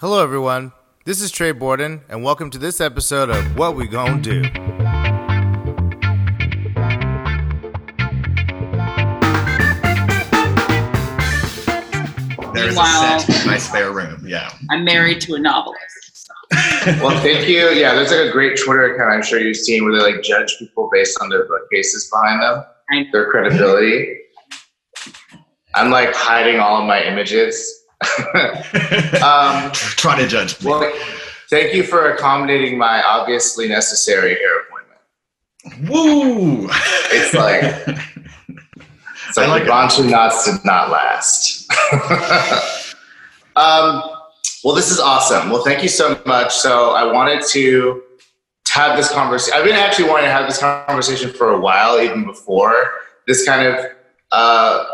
Hello, everyone. This is Trey Borden, and welcome to this episode of What We Gonna Do. There's Meanwhile- a set in my spare room. Yeah. I'm married to a novelist. Well, thank you. Yeah, there's like a great Twitter account I'm sure you've seen where they like judge people based on their bookcases behind them, I- their credibility. I'm like hiding all of my images. um, Try to judge me. well, thank you for accommodating my obviously necessary hair appointment. Woo! It's like it's I like, Bantu knots did not last. um, well, this is awesome. Well, thank you so much. So I wanted to have this conversation. I've been actually wanting to have this conversation for a while, even before this kind of uh,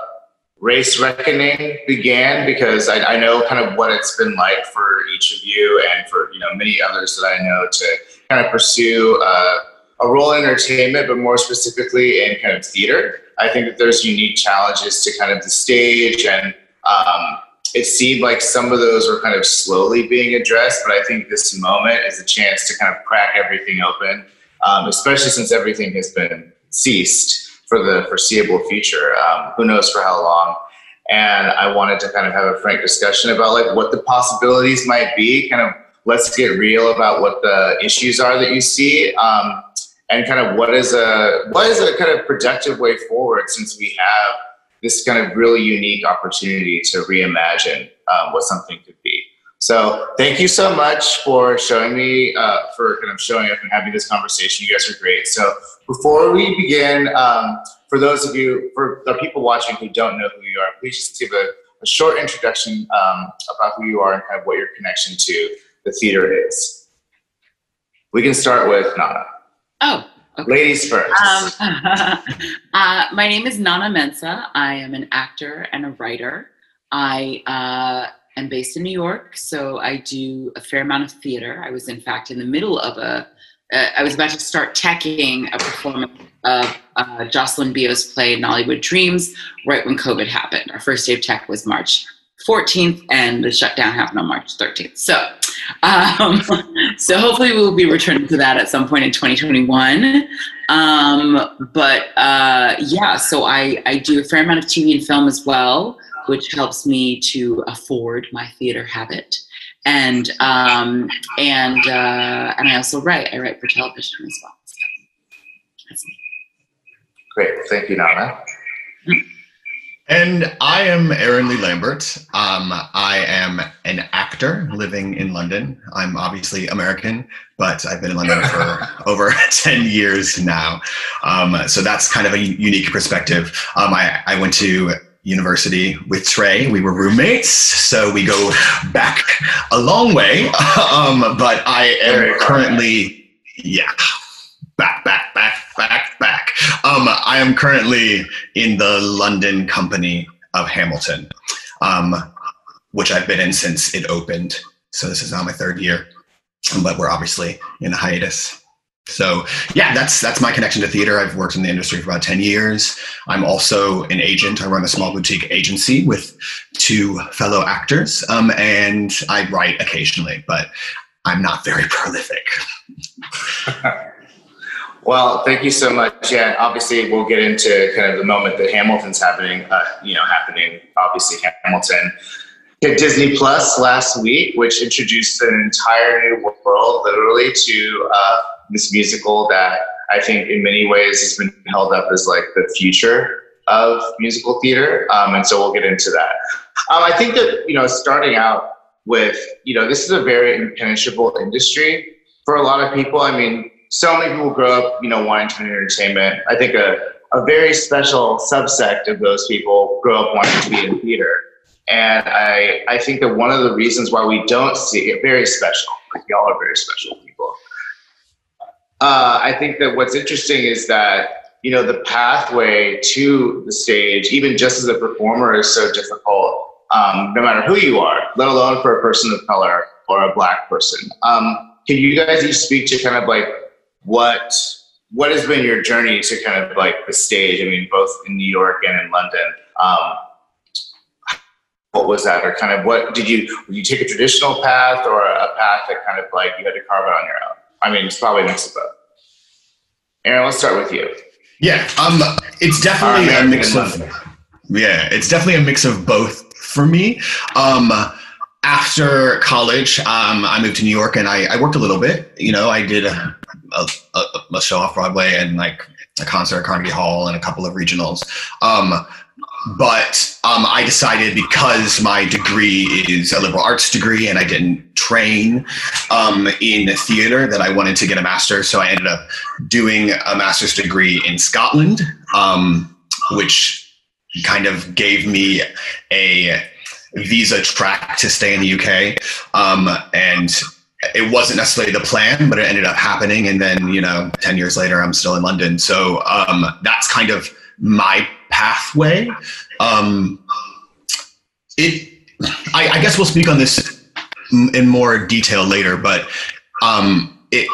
race reckoning began, because I, I know kind of what it's been like for each of you and for you know many others that I know to kind of pursue uh, a role in entertainment, but more specifically in kind of theater. I think that there's unique challenges to kind of the stage and um, it seemed like some of those were kind of slowly being addressed, but I think this moment is a chance to kind of crack everything open, um, especially since everything has been ceased for the foreseeable future. Um, who knows for how long? And I wanted to kind of have a frank discussion about like what the possibilities might be. Kind of let's get real about what the issues are that you see, um, and kind of what is a what is a kind of productive way forward since we have this kind of really unique opportunity to reimagine um, what something could be. So thank you so much for showing me, uh, for kind of showing up and having this conversation. You guys are great. So before we begin, um, for those of you, for the people watching who don't know who you are, please just give a, a short introduction um, about who you are and kind of what your connection to the theater is. We can start with Nana. Oh, okay. Ladies first. Um, uh, my name is Nana Mensah. I am an actor and a writer. I uh, am based in New York, so I do a fair amount of theater. I was, in fact, in the middle of a. Uh, I was about to start teching a performance of uh, Jocelyn Bioh's play Nollywood Dreams right when COVID happened. Our first day of tech was March 14th, and the shutdown happened on March 13th. So, um, so hopefully we'll be returning to that at some point in 2021. Um, but uh, yeah, so I, I do a fair amount of TV and film as well, which helps me to afford my theater habit. And um, and uh, and I also write. I write for television as well. So that's me. Great. Thank you, Nana. And I am Aaron Lee Lambert. Um, I am an actor living in London. I'm obviously American, but I've been in London for over 10 years now. Um, so that's kind of a unique perspective. Um, I, I went to university with Trey. We were roommates, so we go back a long way. Um, but I am currently, yeah, back, back, back, back, back. Um, I am currently in the London company of Hamilton, um, which I've been in since it opened. So this is now my third year, but we're obviously in a hiatus. So yeah, that's that's my connection to theater. I've worked in the industry for about ten years. I'm also an agent. I run a small boutique agency with two fellow actors, um, and I write occasionally, but I'm not very prolific. Well, thank you so much. Yeah, obviously we'll get into kind of the moment that Hamilton's happening. Uh, you know, happening. Obviously, Hamilton hit Disney Plus last week, which introduced an entire new world, literally, to uh, this musical that I think in many ways has been held up as like the future of musical theater. Um, and so we'll get into that. Um, I think that you know, starting out with you know, this is a very impenetrable industry for a lot of people. I mean, so many people grow up, you know, wanting to be in entertainment. I think a, a very special subsect of those people grow up wanting to be in theater. And I, I think that one of the reasons why we don't see it very special, like y'all are very special people. Uh, I think that what's interesting is that, you know, the pathway to the stage, even just as a performer, is so difficult, um, no matter who you are, let alone for a person of color or a black person. Um, can you guys each speak to kind of like what what has been your journey to kind of like the stage? I mean, both in New York and in London. Um, what was that, or kind of what did you did you take a traditional path or a path that kind of like you had to carve it on your own? I mean, it's probably a mix of both. Aaron, let's start with you. Yeah, um, it's definitely a mix of. Yeah, it's definitely a mix of both for me. Um, after college, um, I moved to New York and I, I worked a little bit. You know, I did a, a, a, a show off Broadway and like a concert at Carnegie Hall and a couple of regionals. Um, but um, I decided because my degree is a liberal arts degree and I didn't train um, in theater that I wanted to get a master's. So I ended up doing a master's degree in Scotland, um, which kind of gave me a visa track to stay in the UK. Um, and it wasn't necessarily the plan, but it ended up happening. And then, you know, 10 years later, I'm still in London. So um, that's kind of my pathway. Um, it, I, I guess we'll speak on this in more detail later, but um, it,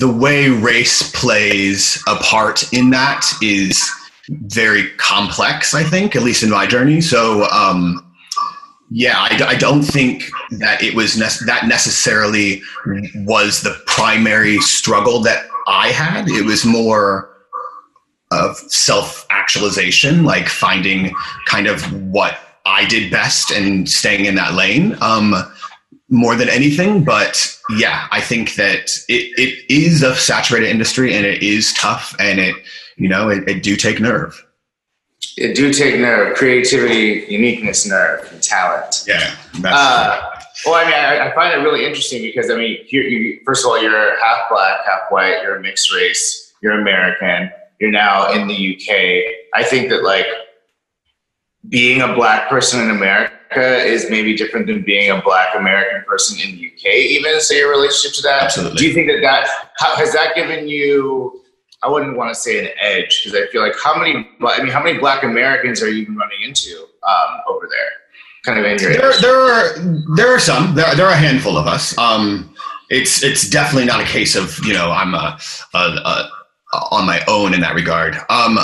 the way race plays a part in that is very complex, I think, at least in my journey. So, um, yeah, I, I, don't think that it was that necessarily was the primary struggle that I had. It was more of self actualization, like finding kind of what I did best and staying in that lane um, more than anything. But yeah, I think that it, it is a saturated industry and it is tough and it, you know, it, it do take nerve. It do take nerve, creativity, uniqueness, nerve, and talent. Yeah. Uh, well, I mean, I, I, find it really interesting because I mean, you, you, first of all, you're half black, half white. You're a mixed race. You're American. You're now in the UK. I think that like being a black person in America is maybe different than being a black American person in the UK. Even so, your relationship to that. Absolutely. Do you think that that how, has that given you? I wouldn't want to say an edge because I feel like how many, I mean, how many Black Americans are you even running into um, over there? Kind of in your there, there are there are some there there are a handful of us. Um, it's it's definitely not a case of you know I'm a, a, a on my own in that regard. Um,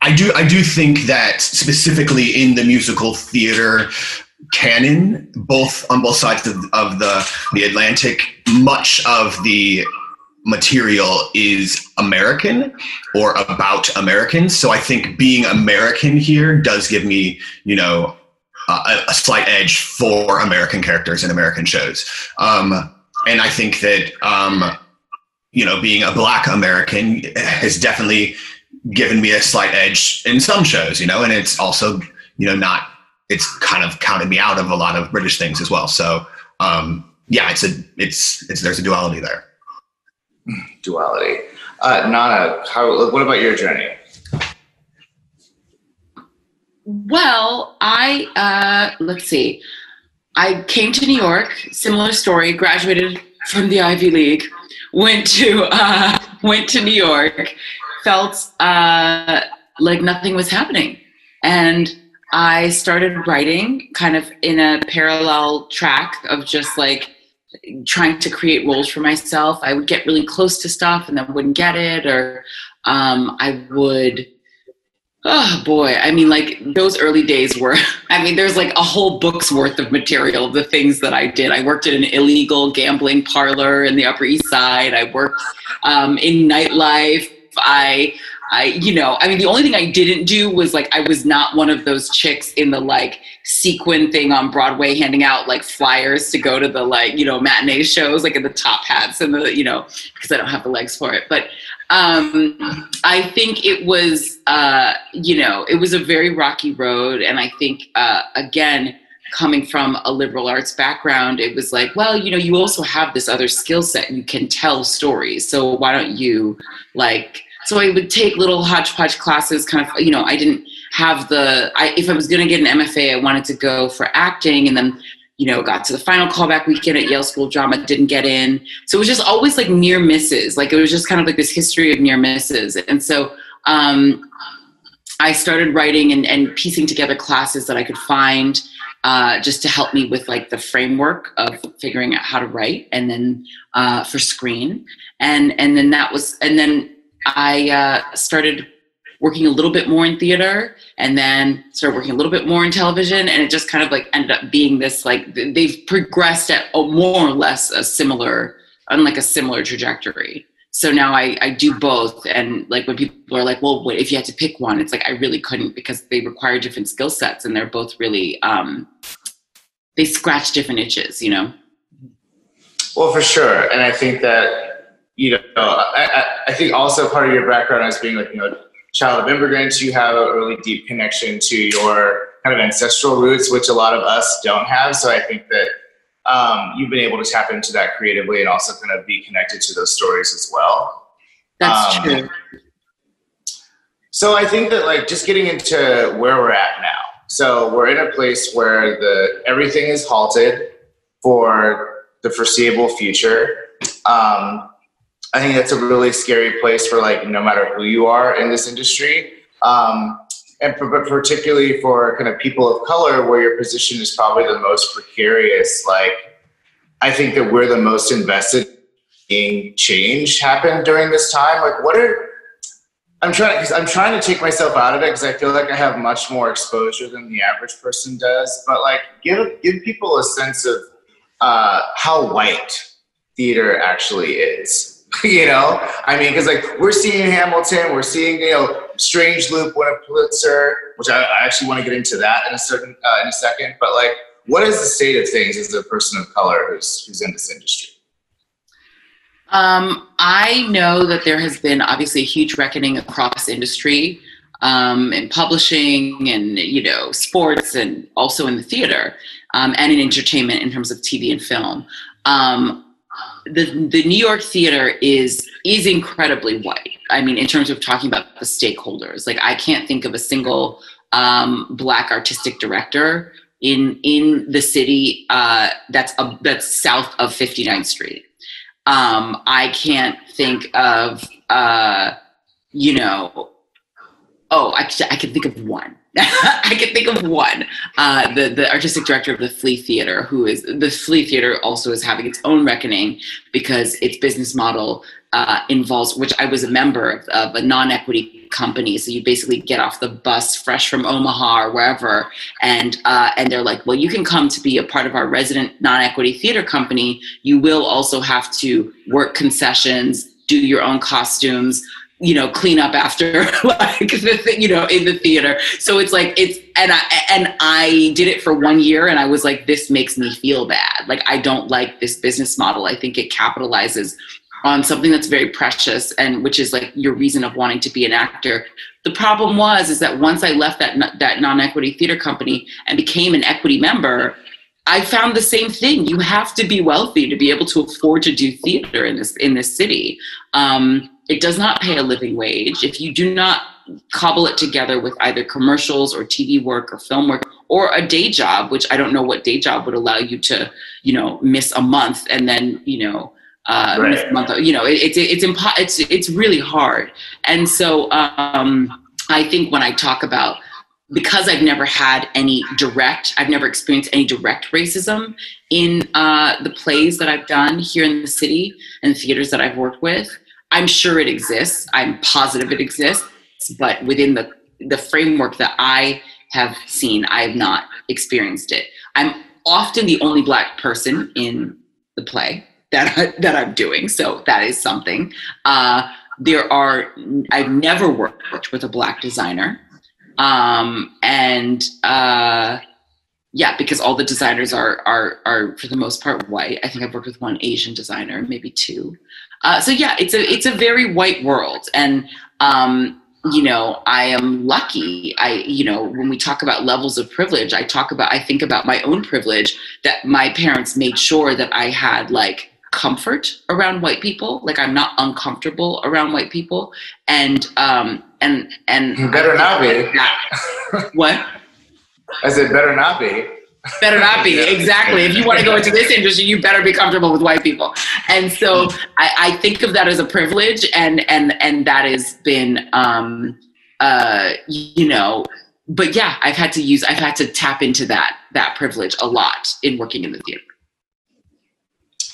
I do I do think that specifically in the musical theater canon, both on both sides of, of the the Atlantic, much of the material is American or about Americans. So I think being American here does give me, you know, a, a slight edge for American characters in American shows. Um, and I think that, um, you know, being a black American has definitely given me a slight edge in some shows, you know, and it's also, you know, not, it's kind of counted me out of a lot of British things as well. So, um, yeah, it's a, it's, it's, there's a duality there duality. Uh, Nana, how, what about your journey? Well, I uh, let's see. I came to New York. Similar story. Graduated from the Ivy League. Went to uh, went to New York. Felt uh, like nothing was happening, and I started writing kind of in a parallel track of just like trying to create roles for myself. I would get really close to stuff and then wouldn't get it, or um, I would. Oh boy, I mean, like those early days were. I mean, there's like a whole book's worth of material. The things that I did. I worked at an illegal gambling parlor in the Upper East Side. I worked um, in nightlife. I I, you know, I mean, the only thing I didn't do was like, I was not one of those chicks in the like sequin thing on Broadway handing out like flyers to go to the like, you know, matinee shows, like in the top hats and the, you know, because I don't have the legs for it. But um, I think it was, uh, you know, it was a very rocky road. And I think, uh, again, coming from a liberal arts background, it was like, well, you know, you also have this other skill set. You can tell stories. So why don't you like, so I would take little hodgepodge classes, kind of, you know, I didn't have the, I, if I was going to get an MFA, I wanted to go for acting and then, you know, got to the final callback weekend at Yale School of Drama, didn't get in. So it was just always like near misses. Like it was just kind of like this history of near misses. And so um, I started writing and, and piecing together classes that I could find uh, just to help me with like the framework of figuring out how to write and then uh, for screen. And, and then that was, and then I uh, started working a little bit more in theater and then started working a little bit more in television. And it just kind of like ended up being this like they've progressed at more or less a similar on like a similar trajectory. So now I, I do both. And like when people are like well what if you had to pick one? It's like i really couldn't because they require different skill sets and they're both really um, they scratch different itches you know? Well for sure. And i think that you know I, I think also part of your background as being like you know child of immigrants you have a really deep connection to your kind of ancestral roots which a lot of us don't have so i think that um, you've been able to tap into that creatively and also kind of be connected to those stories as well. That's um, true. So I think that like just getting into where we're at now. So we're in a place where the everything is halted for the foreseeable future. Um, I think that's a really scary place for like no matter who you are in this industry. Um, and but particularly for kind of people of color where your position is probably the most precarious like i think that we're the most invested in change happen during this time. Like what are i'm trying because i'm trying to take myself out of it because i feel like i have much more exposure than the average person does. But like give give people a sense of uh, how white theater actually is you know, I mean, because like we're seeing Hamilton, we're seeing you know Strange Loop win a Pulitzer, which I, I actually want to get into that in a certain uh, in a second. But like, what is the state of things as a person of color who's who's in this industry? Um, I know that there has been obviously a huge reckoning across industry um, in publishing and you know sports and also in the theater um, and in entertainment in terms of TV and film. Um, the the New York theater is is incredibly white. I mean, in terms of talking about the stakeholders, like I can't think of a single um, black artistic director in in the city uh, that's a, that's south of 59th Street. Um, I can't think of uh, you know. Oh, I, I can think of one. I can think of one. Uh, the the artistic director of the Flea Theater, who is the Flea Theater, also is having its own reckoning because its business model uh, involves, which I was a member of, of a non-equity company. So you basically get off the bus fresh from Omaha or wherever, and uh, and they're like, well, you can come to be a part of our resident non-equity theater company. You will also have to work concessions, do your own costumes you know clean up after like the you know in the theater so it's like it's and i and i did it for one year and i was like this makes me feel bad like i don't like this business model i think it capitalizes on something that's very precious and which is like your reason of wanting to be an actor the problem was is that once i left that that non-equity theater company and became an equity member I found the same thing. You have to be wealthy to be able to afford to do theater in this in this city. Um, it does not pay a living wage. If you do not cobble it together with either commercials or TV work or film work or a day job, which I don't know what day job would allow you to, you know, miss a month and then, you know, uh, right. miss a month. You know, it, it's it's impo- it's it's really hard. And so um, I think when I talk about because I've never had any direct, I've never experienced any direct racism in uh, the plays that I've done here in the city and the theaters that I've worked with. I'm sure it exists. I'm positive it exists, but within the the framework that I have seen, I have not experienced it. I'm often the only black person in the play that I, that I'm doing, so that is something. Uh, there are I've never worked with a black designer, um, and uh, yeah, because all the designers are are are for the most part white. I think I've worked with one Asian designer, maybe two. Uh, so yeah, it's a it's a very white world, and um, you know I am lucky. I you know when we talk about levels of privilege, I talk about I think about my own privilege that my parents made sure that I had like comfort around white people. Like i'm not uncomfortable around white people. And um and and you better not be. That, what? I said better not be better not be. Exactly. If you want to go into this industry you better be comfortable with white people. And so I, I, think of that as a privilege and and and that has been um uh you know but yeah i've had to use i've had to tap into that that privilege a lot in working in the theater.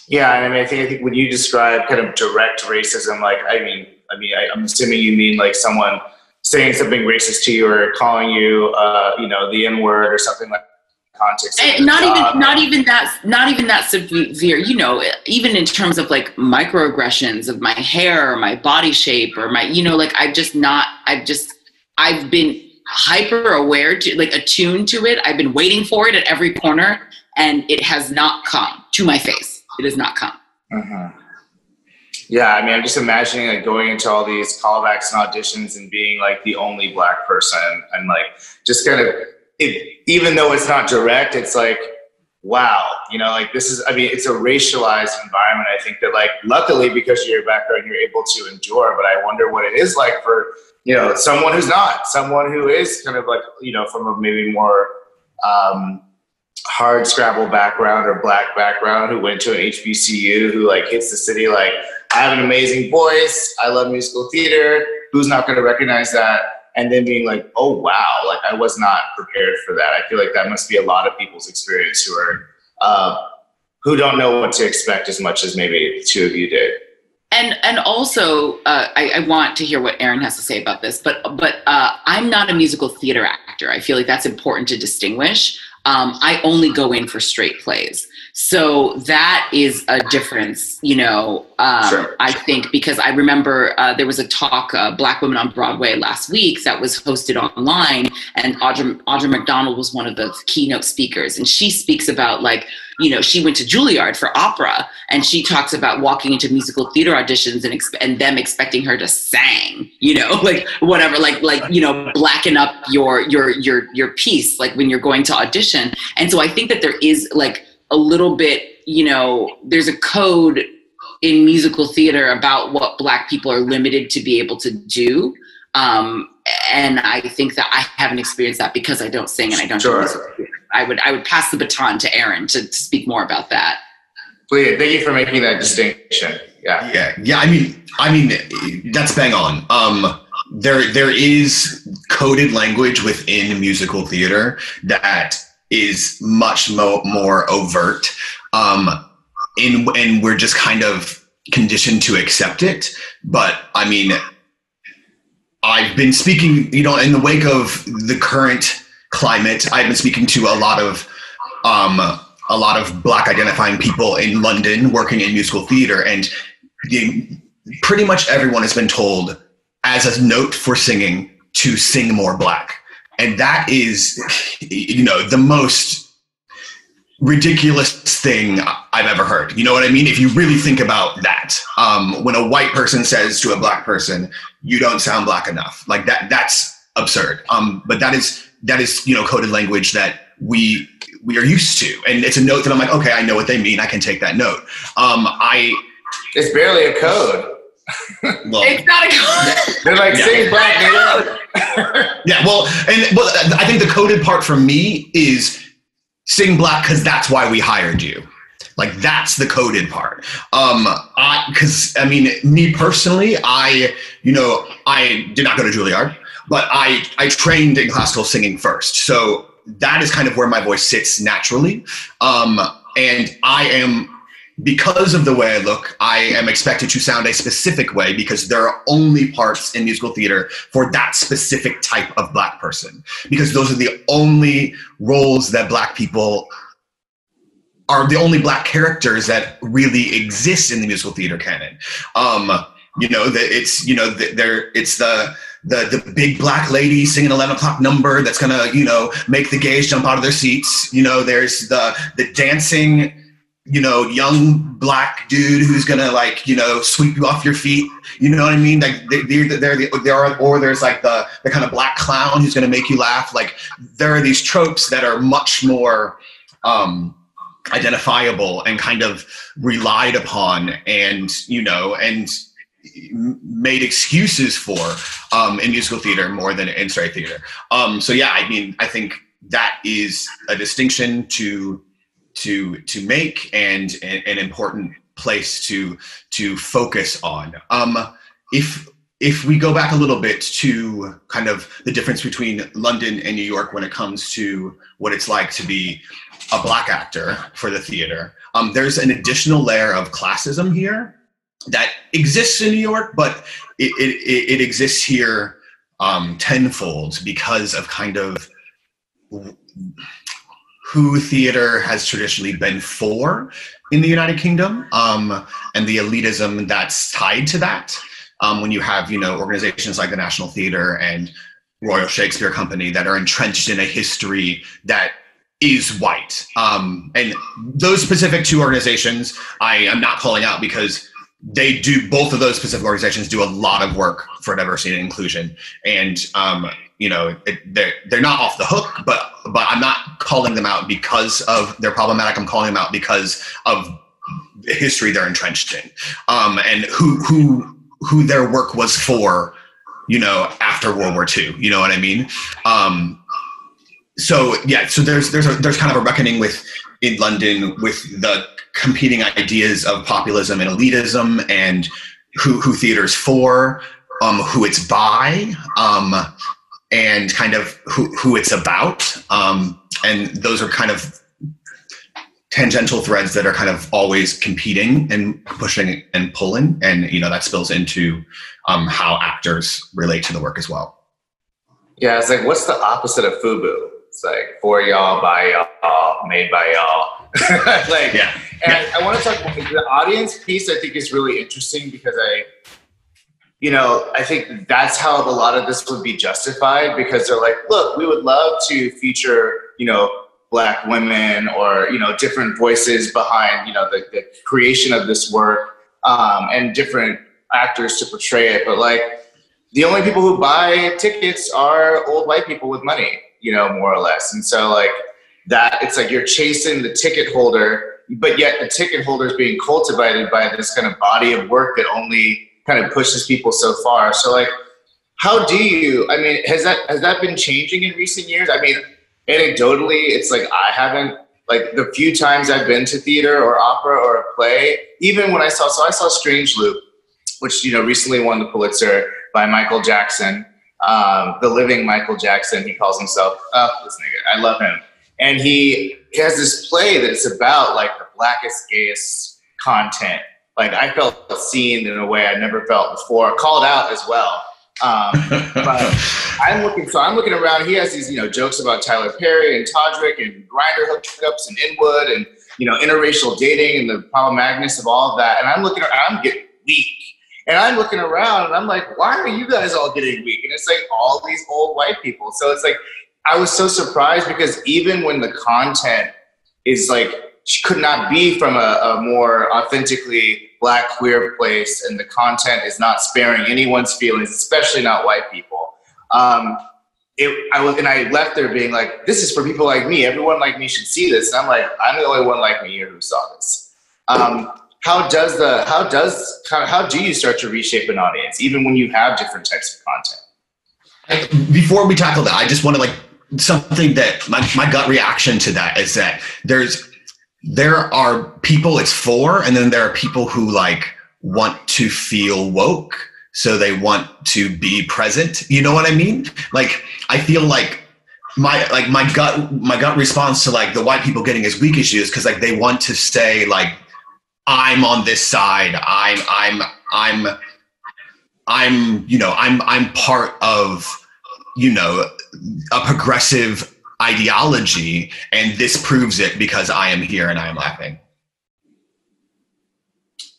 Yeah and i mean i think i think when you describe kind of direct racism like i mean i mean I, i'm assuming you mean like someone saying something racist to you or calling you, uh, you know, the N word or something like context. And not even not even that not even that severe. You know, even in terms of like microaggressions of my hair or my body shape or my, you know, like I've just not. I've just I've been hyper aware to like attuned to it. I've been waiting for it at every corner, and it has not come to my face. It has not come. Mm-hmm. Yeah, I mean, I'm just imagining like going into all these callbacks and auditions and being like the only black person and like just kind of it, even though it's not direct, it's like, wow, you know, like this is, I mean, it's a racialized environment. I think that like, luckily because of your background, you're able to endure, but I wonder what it is like for, you know, someone who's not, someone who is kind of like, you know, from a maybe more, um, hard scrabble background or black background who went to an HBCU who like hits the city like I have an amazing voice, I love musical theater. Who's not going to recognize that? And then being like, oh wow, like I was not prepared for that. I feel like that must be a lot of people's experience who are uh, who don't know what to expect as much as maybe the two of you did. And and also, uh, I, I, want to hear what Aaron has to say about this. But but uh, I'm not a musical theater actor. I feel like that's important to distinguish. Um, I only go in for straight plays. So that is a difference, you know, um, sure. I think, because I remember uh, there was a talk, uh, Black Women on Broadway last week, that was hosted online, and Audra, Audra McDonald was one of the keynote speakers. And she speaks about, like, you know, she went to Juilliard for opera, and she talks about walking into musical theater auditions and, exp- and them expecting her to sing, you know, like whatever, like, like, you know, blacken up your, your, your, your piece, like when you're going to audition. And so I think that there is, like, a little bit, you know, there's a code in musical theater about what black people are limited to be able to do. Um, and I think that I haven't experienced that because I don't sing and I don't sure. do I would I would pass the baton to Aaron to, to speak more about that. Please, thank you for making that distinction. Yeah. Yeah. Yeah. I mean, I mean, that's bang on. Um, there, there is coded language within musical theater that is much mo- more overt. Um, in, and we're just kind of conditioned to accept it. But I mean, I've been speaking, you know, in the wake of the current climate, I've been speaking to a lot of, um, a lot of black identifying people in London working in musical theater, and the, pretty much everyone has been told as a note for singing to sing more black and that is you know the most ridiculous thing I've ever heard. You know what I mean? If you really think about that, um, when a white person says to a black person, "You don't sound black enough," like that, that's absurd. Um, but that is that is you know coded language that we we are used to, and it's a note that I'm like, okay, I know what they mean. I can take that note. Um, I it's barely a code. well, it's not a code. They're like yeah. sing black nigga. yeah, well, and well, I think the coded part for me is sing black because that's why we hired you. Like that's the coded part. Um, I because I mean, me personally, I you know I did not go to Juilliard, but I I trained in classical singing first, so that is kind of where my voice sits naturally. Um, and I am because of the way I look, I am expected to sound a specific way because there are only parts in musical theater for that specific type of black person. Because those are the only roles that black people are the only black characters that really exist in the musical theater canon. Um, you know, it's you know there it's the the the big black lady singing eleven o'clock number that's gonna you know make the gays jump out of their seats. You know, there's the the dancing you know, young black dude who's gonna like, you know, sweep you off your feet. You know what I mean? Like they, they're, they're, there are, or there's like the the kind of black clown who's gonna make you laugh. Like there are these tropes that are much more um, identifiable and kind of relied upon, and you know, and made excuses for um, in musical theater more than in straight theater. Um, so yeah, I mean, I think that is a distinction to to to make and, an important place to to focus on. Um, if if we go back a little bit to kind of the difference between London and New York when it comes to what it's like to be a black actor for the theater, um, there's an additional layer of classism here that exists in New York, but it, it, it exists here um, tenfold because of kind of who theater has traditionally been for in the United Kingdom um, and the elitism that's tied to that. Um, when you have, you know, organizations like the National Theatre and Royal Shakespeare Company that are entrenched in a history that is white. Um, and those specific two organizations, I am not calling out because they do both of those specific organizations do a lot of work for diversity and inclusion. And um, you know, it, they're they're not off the hook, but but I'm not calling them out because of they're problematic. I'm calling them out because of the history they're entrenched in, um, and who who who their work was for. You know, after World War II. You know what I mean? Um, so yeah, so there's there's a, there's kind of a reckoning with in London with the competing ideas of populism and elitism and who who theater's for, um, who it's by, um, and kind of who who it's about. Um, and those are kind of tangential threads that are kind of always competing and pushing and pulling, and you know that spills into um, how actors relate to the work as well. Yeah, it's like what's the opposite of FUBU? It's like for y'all, by y'all, made by y'all. like, yeah. And yeah. I, I want to talk about the audience piece. I think is really interesting because I, you know, I think that's how a lot of this would be justified because they're like, look, we would love to feature, you know, black women or you know different voices behind you know the, the creation of this work um, and different actors to portray it but like the only people who buy tickets are old white people with money you know, more or less. And so like that, it's like you're chasing the ticket holder, but yet the ticket holder is being cultivated by this kind of body of work that only kind of pushes people so far. So like, how do you? I mean, has that has that been changing in recent years? I mean, anecdotally, it's like I haven't like the few times I've been to theater or opera or a play, even when I saw so I saw Strange Loop, which you know recently won the Pulitzer by Michael Jackson um, the living Michael Jackson. He calls himself. Oh, this nigga, I love him. And he, he has this play that's about like the blackest, gayest content. Like I felt seen in a way I never felt before, called out as well. Um, but I'm looking, so I'm looking around. He has these, you know, jokes about Tyler Perry and Todrick and Grindr hookups and Inwood and you know interracial dating and the Magnus of all of that. And I'm looking, around, I'm getting weak and I'm looking around and I'm like, why are you guys all getting weak? And it's like all these old white people. So it's like, I was so surprised because even when the content is like, could not be from a, a more authentically black queer place and the content is not sparing anyone's feelings, especially not white people. Um, it, I and I left there being like, this is for people like me. Everyone like me should see this. And I'm like, I'm the only one like me here who saw this. Um, how does the how does how, how do you start to reshape an audience even when you have different types of content before we tackle that i just want to like something that my, my gut reaction to that is that there's there are people it's for and then there are people who like want to feel woke so they want to be present you know what i mean like i feel like my like my gut my gut response to like the white people getting as weak as you is because like they want to stay like I'm on this side. I'm I'm I'm I'm you know I'm I'm part of you know a progressive ideology, and this proves it because I am here and I am laughing.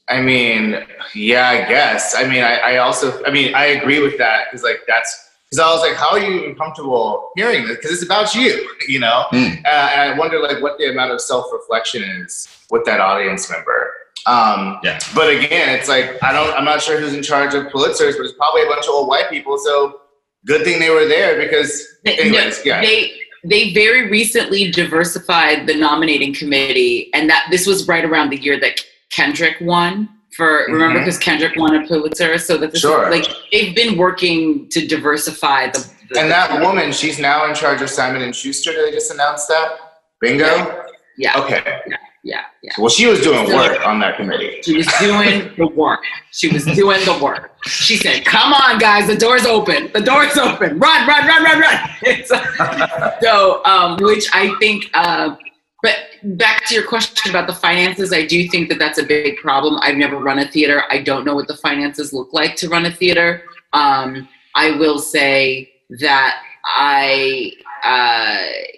I mean, yeah, I guess. I mean, I, I also, I mean, I agree with that because, like, that's because I was like, how are you even comfortable hearing this? Because it's about you, you know. Mm. Uh, and I wonder, like, what the amount of self reflection is with that audience member. Um, yeah. But again, it's like I don't. I'm not sure who's in charge of Pulitzers, but it's probably a bunch of old white people. So good thing they were there because, anyways, no, yeah. They they very recently diversified the nominating committee, and that this was right around the year that Kendrick won. For mm-hmm. remember, because Kendrick won a Pulitzer, so that this sure. is, like they've been working to diversify the. the and that woman, she's now in charge of Simon and Schuster. Did they just announce that? Bingo. Yeah. yeah. Okay. Yeah yeah, yeah. Well, she was doing so, work on that committee. She was doing the work. She was doing the work. She said, "Come on, guys, the door's open. The door's open. Run, run, run, run, run." so, um, which I think. Uh, but back to your question about the finances, I do think that that's a big problem. I've never run a theater. I don't know what the finances look like to run a theater. Um, I will say that I, uh,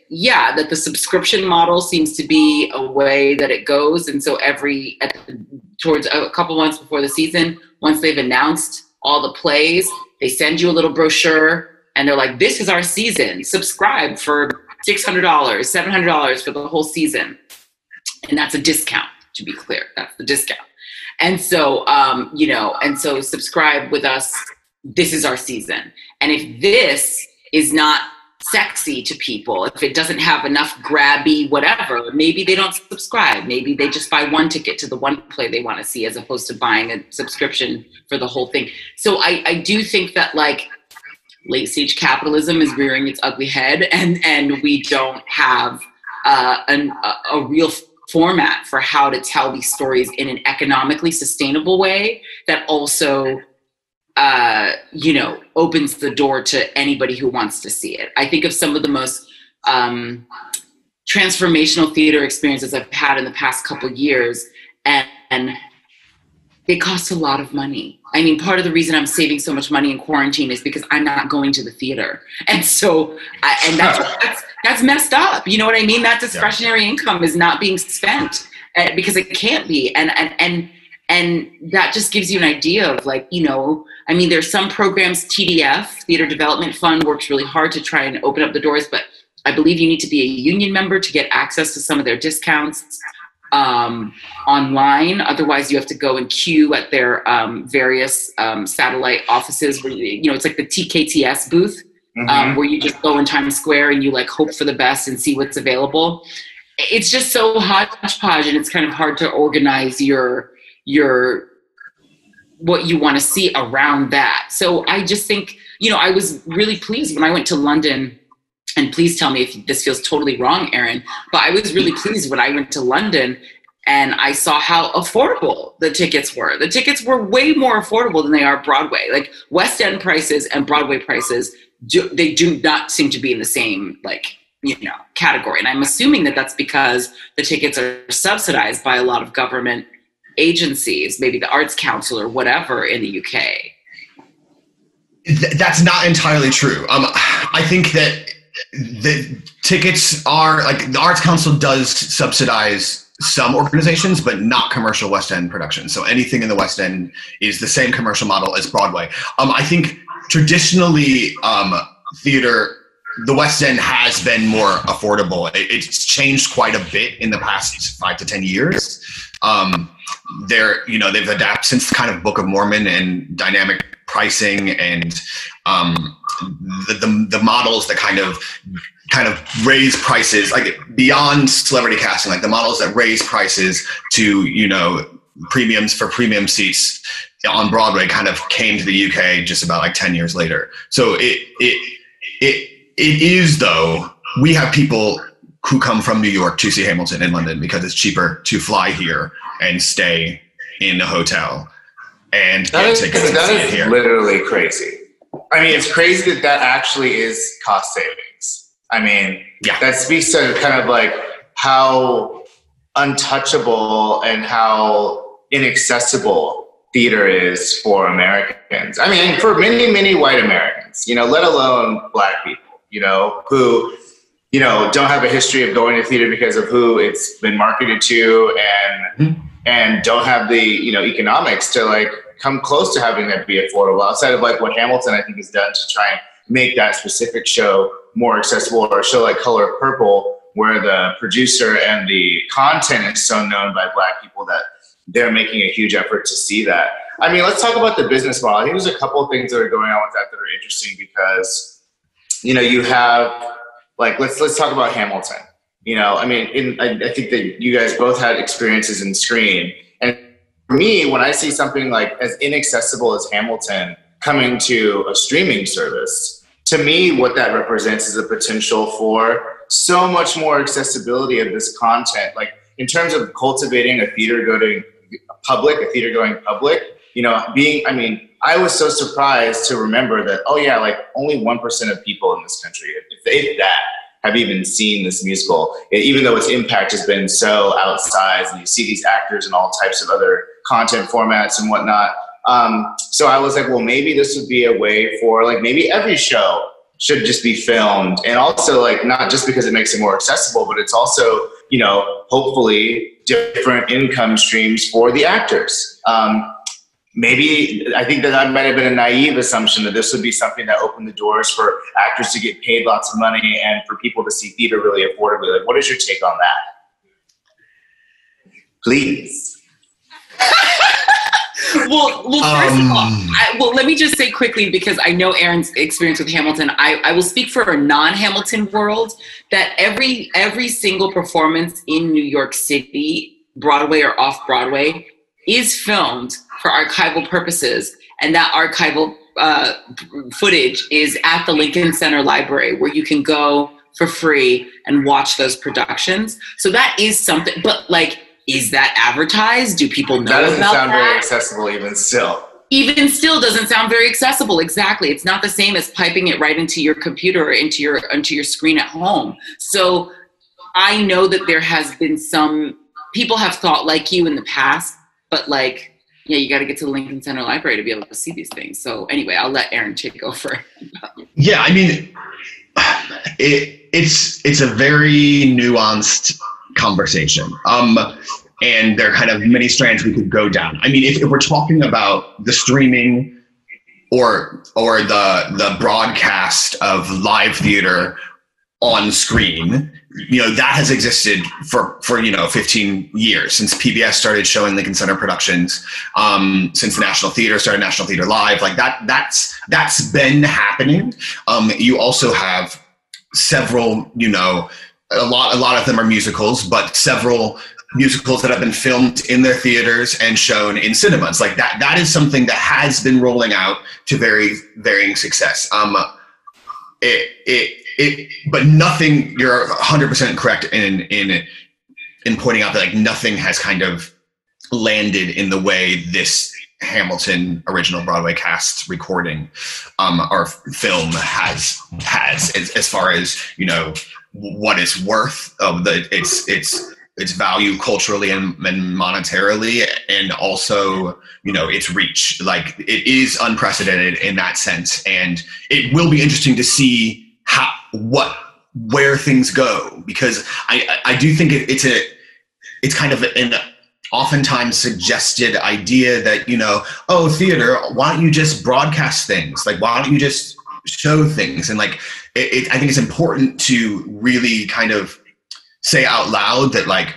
yeah, that the subscription model seems to be a way that it goes. And so every, the, towards a couple months before the season, once they've announced all the plays, they send you a little brochure and they're like, this is our season. Subscribe for $600, $700 for the whole season. And that's a discount, to be clear. That's the discount. And so, um, you know, and so subscribe with us. This is our season. And if this is not sexy to people, if it doesn't have enough grabby whatever, maybe they don't subscribe. Maybe they just buy one ticket to the one play they want to see as opposed to buying a subscription for the whole thing. So I, I do think that like late stage capitalism is rearing its ugly head and, and we don't have uh, an, a, a real format for how to tell these stories in an economically sustainable way that also uh, you know opens the door to anybody who wants to see it. I think of some of the most um, transformational theater experiences i've had in the past couple years and, and they cost a lot of money. I mean part of the reason i'm saving so much money in quarantine is because i'm not going to the theater. And so I, and that's, that's that's messed up. You know what i mean? That discretionary yeah. income is not being spent uh, because it can't be. And and and and that just gives you an idea of like you know i mean there's some programs tdf theater development fund works really hard to try and open up the doors but i believe you need to be a union member to get access to some of their discounts um, online. Otherwise, you have to go and queue at their um, various um, satellite offices. Where you, you, know, it's like the TKTS booth, um, mm-hmm. where you just go in Times Square and you like hope for the best and see what's available. It's just so hodgepodge, and it's kind of hard to organize your your what you want to see around that. So I just think, you know, I was really pleased when I went to London and please tell me if this feels totally wrong, Aaron, but I was really pleased when I went to London and I saw how affordable the tickets were. The tickets were way more affordable than they are Broadway. Like West End prices and Broadway prices, do, they do not seem to be in the same like you know category. And I'm assuming that that's because the tickets are subsidized by a lot of government agencies, maybe the Arts Council or whatever in the UK. That's not entirely true. Um, I think that the tickets are like the Arts Council does subsidize some organizations, but not commercial West End productions. So anything in the West End is the same commercial model as Broadway. Um, I think traditionally, um, theater, the West End has been more affordable. It's changed quite a bit in the past five to ten years. Um, they're, you know, they've adapted since kind of Book of Mormon and dynamic pricing and um, the, the, the models that kind of kind of raise prices like beyond celebrity casting like the models that raise prices to you know premiums for premium seats on broadway kind of came to the uk just about like 10 years later so it it it, it is though we have people who come from new york to see hamilton in london because it's cheaper to fly here and stay in a hotel and that get is, tickets that is here. literally crazy I mean, it's crazy that that actually is cost savings. I mean, yeah. that speaks to kind of like how untouchable and how inaccessible theater is for Americans. I mean, for many, many white Americans, you know, let alone black people, you know, who, you know, don't have a history of going to theater because of who it's been marketed to and mm-hmm. and don't have the, you know, economics to like come close to having that be affordable outside of like what Hamilton I think has done to try and make that specific show more accessible or a show like Color Purple where the producer and the content is so known by black people that they're making a huge effort to see that. I mean, let's talk about the business model. I think there's a couple of things that are going on with that that are interesting because you know, you have like let's let's talk about Hamilton. You know, I mean, in, I, I think that you guys both had experiences in screen and for me, when I see something like as inaccessible as Hamilton coming to a streaming service, to me, what that represents is a potential for so much more accessibility of this content. Like in terms of cultivating a theater going public, a theater going public, you know, being, I mean, I was so surprised to remember that, oh yeah, like only 1% of people in this country, if, if that, have even seen this musical, even though its impact has been so outsized, and you see these actors in all types of other content formats and whatnot. Um, so I was like, well, maybe this would be a way for like maybe every show should just be filmed, and also like not just because it makes it more accessible, but it's also you know hopefully different income streams for the actors. Um, maybe I think that that might have been a naive assumption that this would be something that opened the doors for actors to get paid lots of money and for people to see theater really affordably. Like, what is your take on that? Please. well, well, first of all, Um, I, well, let me just say quickly because I know Aaron's experience with Hamilton. I, I will speak for a non-Hamilton world that every every single performance in New York City, Broadway or off Broadway, is filmed for archival purposes, and that archival uh, footage is at the Lincoln Center Library, where you can go for free and watch those productions. So that is something, but like. Is that advertised? Do people know That doesn't about sound that? very accessible even still. even still doesn't sound very accessible exactly it's not the same as piping it right into your computer or into your into your screen at home so i know that there has been some people have thought like you in the past but like yeah you got to get to the lincoln center library to be able to see these things so anyway i'll let aaron take over Yeah, I mean, it, it's it's a very nuanced conversation. Um, and there are kind of many strands we could go down. I mean, if, if we're talking about the streaming or or the the broadcast of live theater on screen, you know, that has existed for for you know 15 years since PBS started showing Lincoln Center productions, um, since the National Theater started National Theater Live, like that that's that's been happening. Um, you also have several, you know, a lot a lot of them are musicals, but several musicals that have been filmed in their theaters and shown in cinemas. Like that that is something that has been rolling out to very varying success. Um, it it it but nothing you're 100% correct in in in pointing out that like nothing has kind of landed in the way this Hamilton original Broadway cast recording um, or film has has as, as far as you know what it's worth of the its its its value culturally and, and monetarily and also you know its reach. Like it is unprecedented in that sense and it will be interesting to see how what where things go because I I do think it's a it's kind of an oftentimes suggested idea that you know oh theater why don't you just broadcast things? Like why don't you just show things? And like it, it, i think it's important to really kind of say out loud that like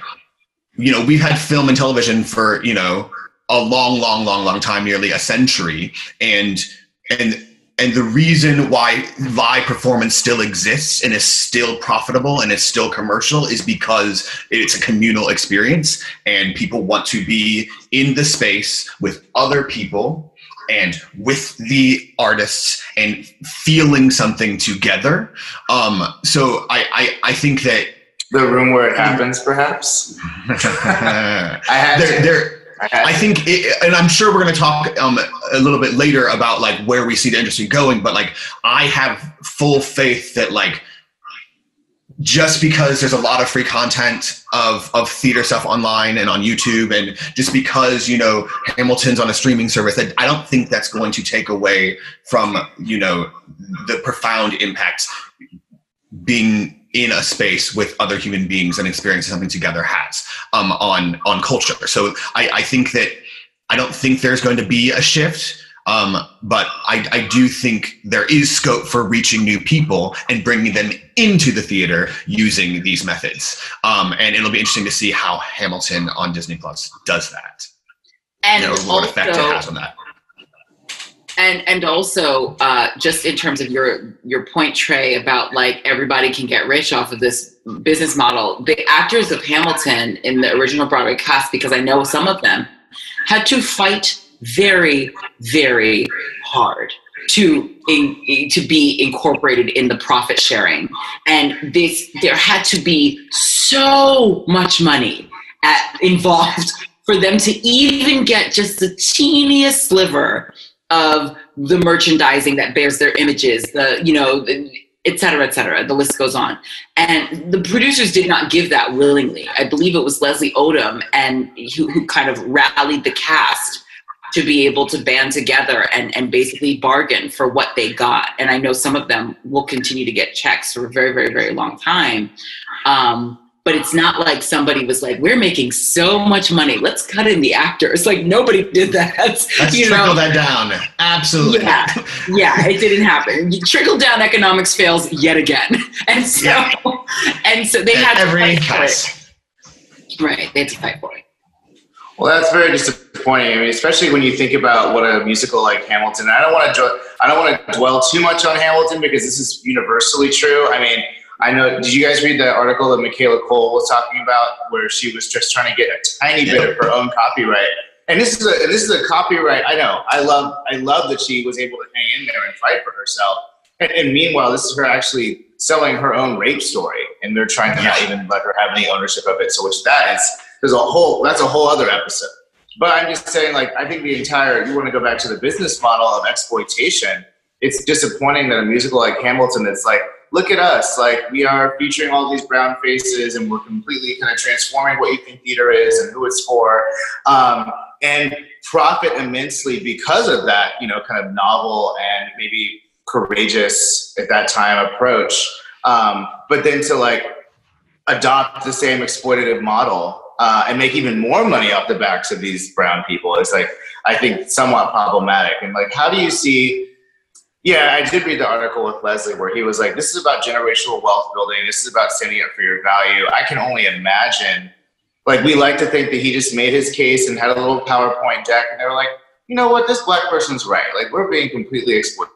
you know we've had film and television for you know a long long long long time nearly a century. And and and the reason why live performance still exists and is still profitable and is still commercial is because it's a communal experience and people want to be in the space with other people and with the artists and feeling something together um, so I, I i think that The room where it happens, perhaps. there, I had to. there I, think, it, and I'm sure we're going to talk um, a little bit later about like where we see the industry going. But like, I have full faith that like, just because there's a lot of free content of of theater stuff online and on YouTube, and just because you know Hamilton's on a streaming service, I don't think that's going to take away from you know the profound impact being in a space with other human beings and experiencing something together has um, on on culture. So I, I think that I don't think there's going to be a shift, um, but I, I do think there is scope for reaching new people and bringing them into the theater using these methods. Um, and it'll be interesting to see how Hamilton on Disney Plus does that. and You know, what effect it has on that. And and also uh, just in terms of your your point trey about like everybody can get rich off of this business model the actors of hamilton in the original broadway cast because i know some of them had to fight very very hard to in, to be incorporated in the profit sharing. And this there had to be so much money at, involved for them to even get just the teeniest sliver of the merchandising that bears their images, the you know, the, et cetera, et cetera. The list goes on. And the producers did not give that willingly. I believe it was Leslie Odom and who, who kind of rallied the cast to be able to band together and, and basically bargain for what they got. And I know some of them will continue to get checks for a very, very, very long time. Um, but it's not like somebody was like, "We're making so much money, let's cut in the actors." Like nobody did that. Let's you trickle know? that down. Absolutely. Yeah, yeah, it didn't happen. Trickle down economics fails yet again, and so yeah. and so they had every to fight for it. Right, they had to fight for it. Well, that's very disappointing. I mean, especially when you think about what a musical like Hamilton. I don't want to. I don't want to dwell too much on Hamilton because this is universally true. I mean, I know. Did you guys read the article that Michaela Coel was talking about, where she was just trying to get a tiny bit of her own copyright? And this is a this is a copyright. I know. I love. I love that she was able to hang in there and fight for herself. And, and meanwhile, this is her actually selling her own rape story, and they're trying to not even let her have any ownership of it. So, which that is there's a whole that's a whole other episode. But I'm just saying, like, I think the entire you want to go back to the business model of exploitation. It's disappointing that a musical like Hamilton, it's like, look at us, like we are featuring all these brown faces, and we're completely kind of transforming what you think theater is and who it's for, um, and profit immensely because of that, you know, kind of novel and maybe courageous at that time approach. Um, but then to like adopt the same exploitative model uh, and make even more money off the backs of these brown people is like I think somewhat problematic. And like, how do you see? Yeah, I did read the article with Leslie where he was like, "This is about generational wealth building. This is about standing up for your value." I can only imagine. Like, we like to think that he just made his case and had a little PowerPoint deck, and they were like, "You know what? This black person's right. Like, we're being completely exploited."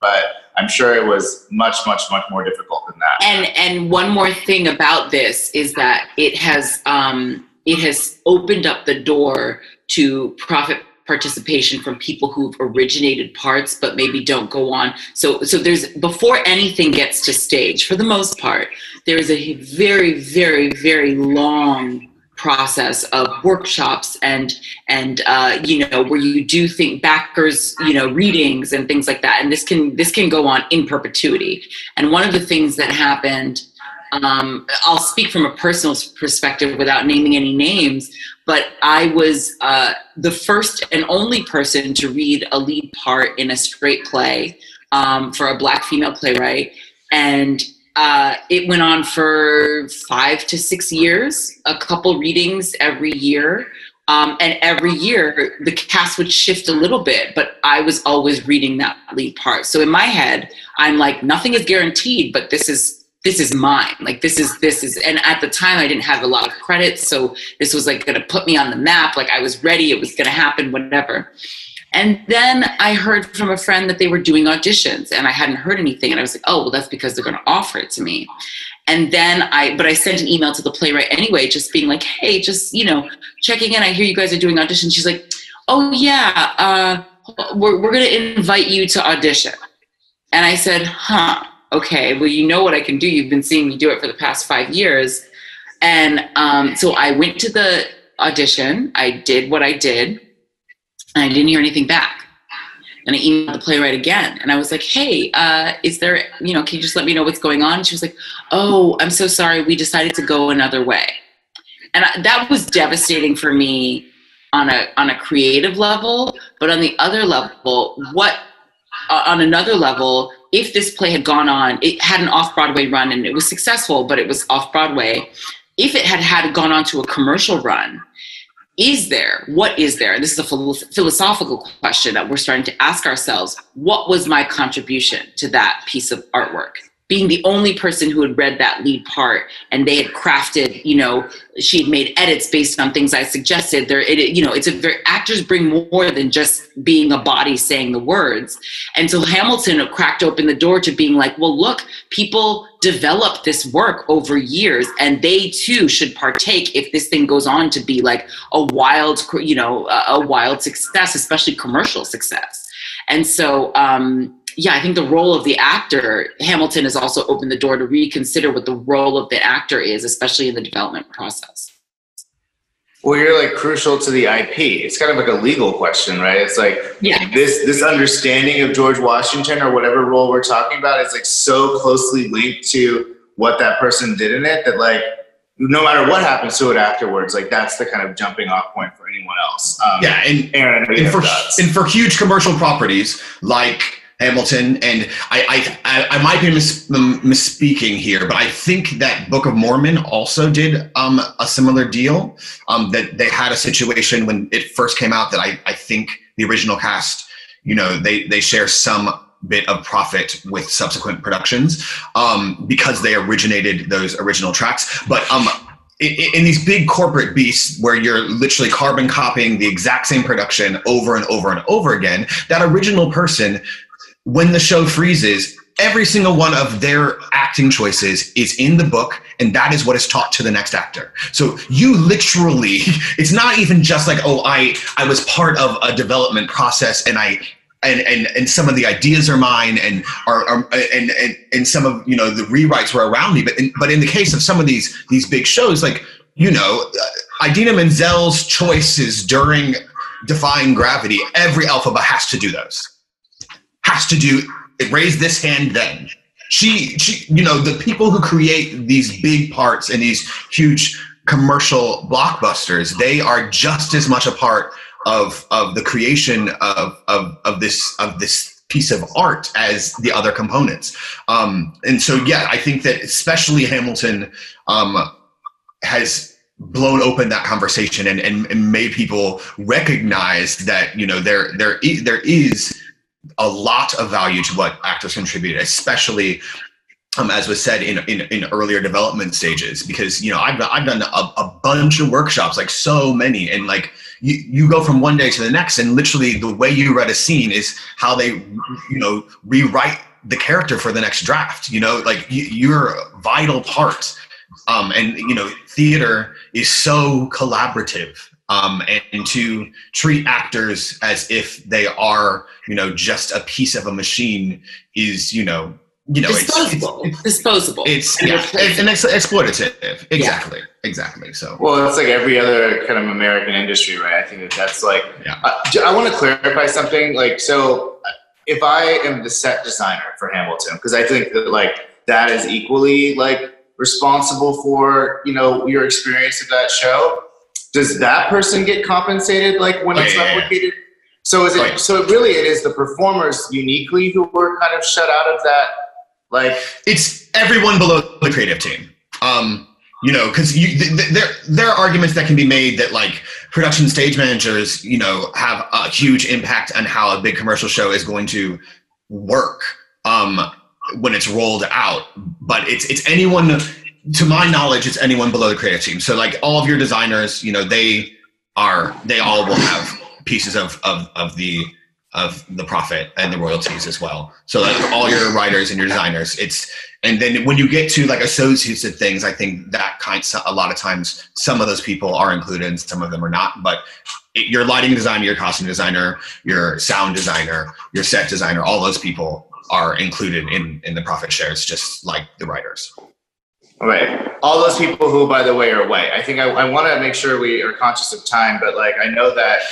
But I'm sure it was much, much, much more difficult than that. And and one more thing about this is that it has um, it has opened up the door to profit participation from people who've originated parts but maybe don't go on. So so there's before anything gets to stage for the most part there is a very very very long process of workshops and and uh, you know where you do think backers you know readings and things like that. And this can this can go on in perpetuity. And one of the things that happened um, I'll speak from a personal perspective without naming any names, but I was uh, the first and only person to read a lead part in a straight play um, for a black female playwright. And uh, it went on for five to six years, a couple readings every year. Um, and every year the cast would shift a little bit, but I was always reading that lead part. So in my head, I'm like, nothing is guaranteed, but this is this is mine. Like this is this is. And at the time, I didn't have a lot of credits, so this was like going to put me on the map. Like I was ready. It was going to happen. Whatever. And then I heard from a friend that they were doing auditions and I hadn't heard anything. And I was like, oh, well, that's because they're going to offer it to me. And then I, but I sent an email to the playwright anyway, just being like, hey, just, you know, checking in. I hear you guys are doing auditions. She's like, oh, yeah, uh, we're, we're going to invite you to audition. And I said, huh, okay, well, you know what I can do. You've been seeing me do it for the past five years. And um, so I went to the audition. I did what I did and I didn't hear anything back. And I emailed the playwright again, and I was like, "Hey, uh, is there, you know, can you just let me know what's going on?" And she was like, "Oh, I'm so sorry. We decided to go another way," and I, that was devastating for me on a on a creative level. But on the other level, what uh, on another level, if this play had gone on, it had an off Broadway run and it was successful, but it was off Broadway. If it had had gone on to a commercial run, is there what is there this is a philosophical question that we're starting to ask ourselves what was my contribution to that piece of artwork being the only person who had read that lead part and they had crafted you know she had made edits based on things i suggested. There it you know it's a actors bring more than just being a body saying the words. And so hamilton cracked open the door to being like well look people develop this work over years and they too should partake if this thing goes on to be like a wild you know a wild success especially commercial success. And so um yeah, I think the role of the actor, Hamilton has also opened the door to reconsider what the role of the actor is, especially in the development process. Well, you're like crucial to the IP. It's kind of like a legal question, right? It's like yeah. this this understanding of George Washington or whatever role we're talking about is like so closely linked to what that person did in it that like no matter what happens to it afterwards, like that's the kind of jumping off point for anyone else. Um, yeah, and Aaron, I know you and for and for huge commercial properties like Hamilton, and I I, I, I might be mis, misspeaking here, but I think that Book of Mormon also did um, a similar deal. Um, that they had a situation when it first came out that I, I think the original cast, you know, they they share some bit of profit with subsequent productions um, because they originated those original tracks. But um, in, in these big corporate beasts where you're literally carbon copying the exact same production over and over and over again, that original person, when the show freezes, every single one of their acting choices is in the book and that is what is taught to the next actor. So you literally it's not even just like oh i i was part of a development process and i and and and some of the ideas are mine and are, are and, and and some of you know the rewrites were around me. But in, but in the case of some of these these big shows like you know uh, idina menzel's choices during defying gravity every Elphaba has to do those has to do raise this hand then. She she you know the people who create these big parts and these huge commercial blockbusters they are just as much a part of of the creation of of of this of this piece of art as the other components. Um and so yeah i think that especially hamilton um has blown open that conversation and, and, and made people recognize that you know there there there is a lot of value to what actors contribute, especially um, as was said in, in in earlier development stages. Because you know I've I've done a, a bunch of workshops, like so many, and like you you go from one day to the next, and literally the way you read a scene is how they you know rewrite the character for the next draft. You know, like you, you're a vital part. Um, and you know, theater is so collaborative um, and, and to treat actors as if they are, you know, just a piece of a machine is, you know, you know, it's, disposable. it's, disposable. it's, And yeah, it's an ex- exploitative. Exactly, exactly. So Well, it's like every other kind of American industry, right? I think that that's like. Yeah. Uh, j- I want to clarify something. Like, so uh, if I am the set designer for Hamilton, because I think that like that is equally like responsible for you know your experience of that show. Does that person get compensated like when Oh, it's yeah, yeah, yeah. replicated? So is it? Oh, yeah. So really, it is the performers uniquely who were kind of shut out of that. Like, it's everyone below the creative team. Um, you know, because you th- th- there there are arguments that can be made that like production stage managers, you know, have a huge impact on how a big commercial show is going to work um, when it's rolled out. But it's it's anyone, to my knowledge, it's anyone below the creative team. So like all of your designers, you know, they are they all will have pieces of of of the of the profit and the royalties as well. So like all your writers and your designers, it's and then when you get to like associates and things, I think that kind a lot of times some of those people are included and some of them are not. But it, your lighting designer, your costume designer, your sound designer, your set designer, all those people are included in in the profit shares, just like the writers. Right. All those people who, by the way, are white. I think I, I want to make sure we are conscious of time, but like I know that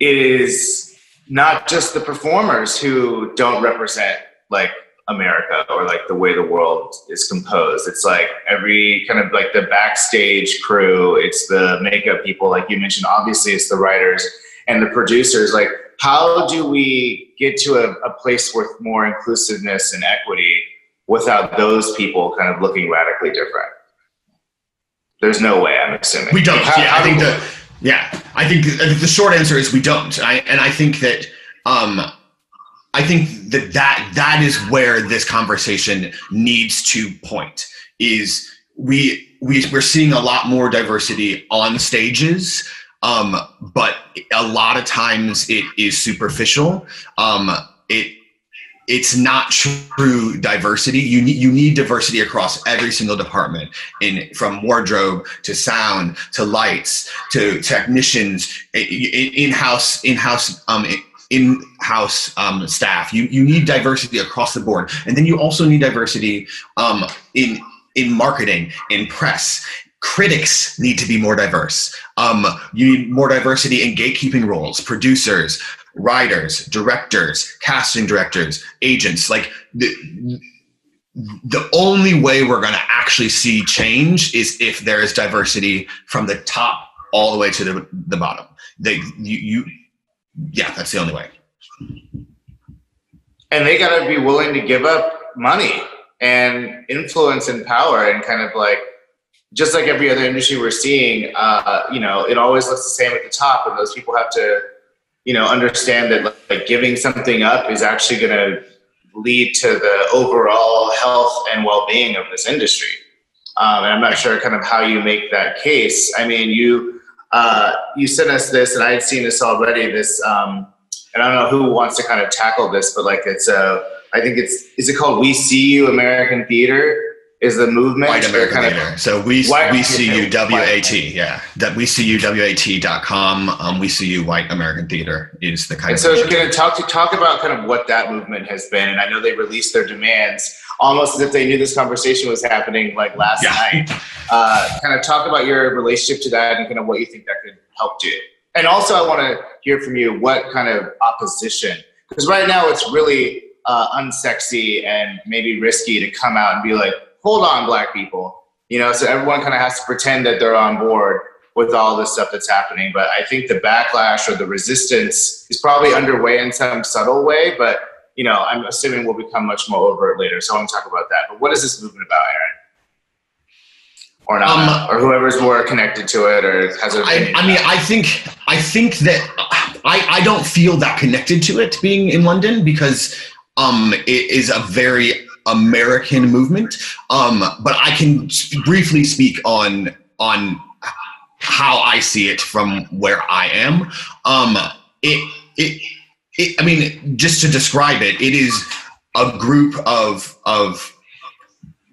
it is not just the performers who don't represent like America or like the way the world is composed. It's like every kind of like the backstage crew, it's the makeup people, like you mentioned, obviously it's the writers and the producers. Like, how do we get to a, a place with more inclusiveness and equity without those people kind of looking radically different? There's no way, I'm assuming. We don't. How- yeah, how I think do- the yeah, I think the, the short answer is we don't. I, and I think that um, I think that that that is where this conversation needs to point. Is we we we're seeing a lot more diversity on stages. Um, but a lot of times it is superficial. Um, it it's not true diversity. You need you need diversity across every single department, in from wardrobe to sound to lights to technicians, in house in house um in house um, staff. You you need diversity across the board, and then you also need diversity um, in in marketing, in press. Critics need to be more diverse. Um, you need more diversity in gatekeeping roles, producers, writers, directors, casting directors, agents. Like the, the only way we're going to actually see change is if there is diversity from the top all the way to the, the bottom. They, you, you, yeah, that's the only way. And they got to be willing to give up money and influence and power and kind of like, just like every other industry we're seeing, uh, you know, it always looks the same at the top, and those people have to, you know, understand that like giving something up is actually going to lead to the overall health and well-being of this industry. Um, and I'm not sure kind of how you make that case. I mean, you uh, you sent us this, and I had seen this already. This, um, and I don't know who wants to kind of tackle this, but like it's a, uh, think it's is it called We See You American Theater? Is the movement. White American kind Theater. Of, so we white, we see you WAT, yeah. That we see you WAT.com. Um, we see you White American Theater is the kind and of. So can talk to talk about kind of what that movement has been, and I know they released their demands almost as if they knew this conversation was happening like last yeah. night. Uh, kind of talk about your relationship to that and kind of what you think that could help do. And also, I want to hear from you what kind of opposition, because right now it's really uh, unsexy and maybe risky to come out and be like, hold on, black people. You know, so everyone kind of has to pretend that they're on board with all this stuff that's happening. But I think the backlash or the resistance is probably underway in some subtle way. But you know, I'm assuming will become much more overt later. So I want to talk about that. But what is this movement about, Aaron? Or not, um, or whoever's more connected to it, or has an I, I mean, I think I think that I I don't feel that connected to it being in London because um it is a very American movement. Um, but I can briefly speak on on how I see it from where I am. Um, it, it, it, I mean, just to describe it, it is a group of of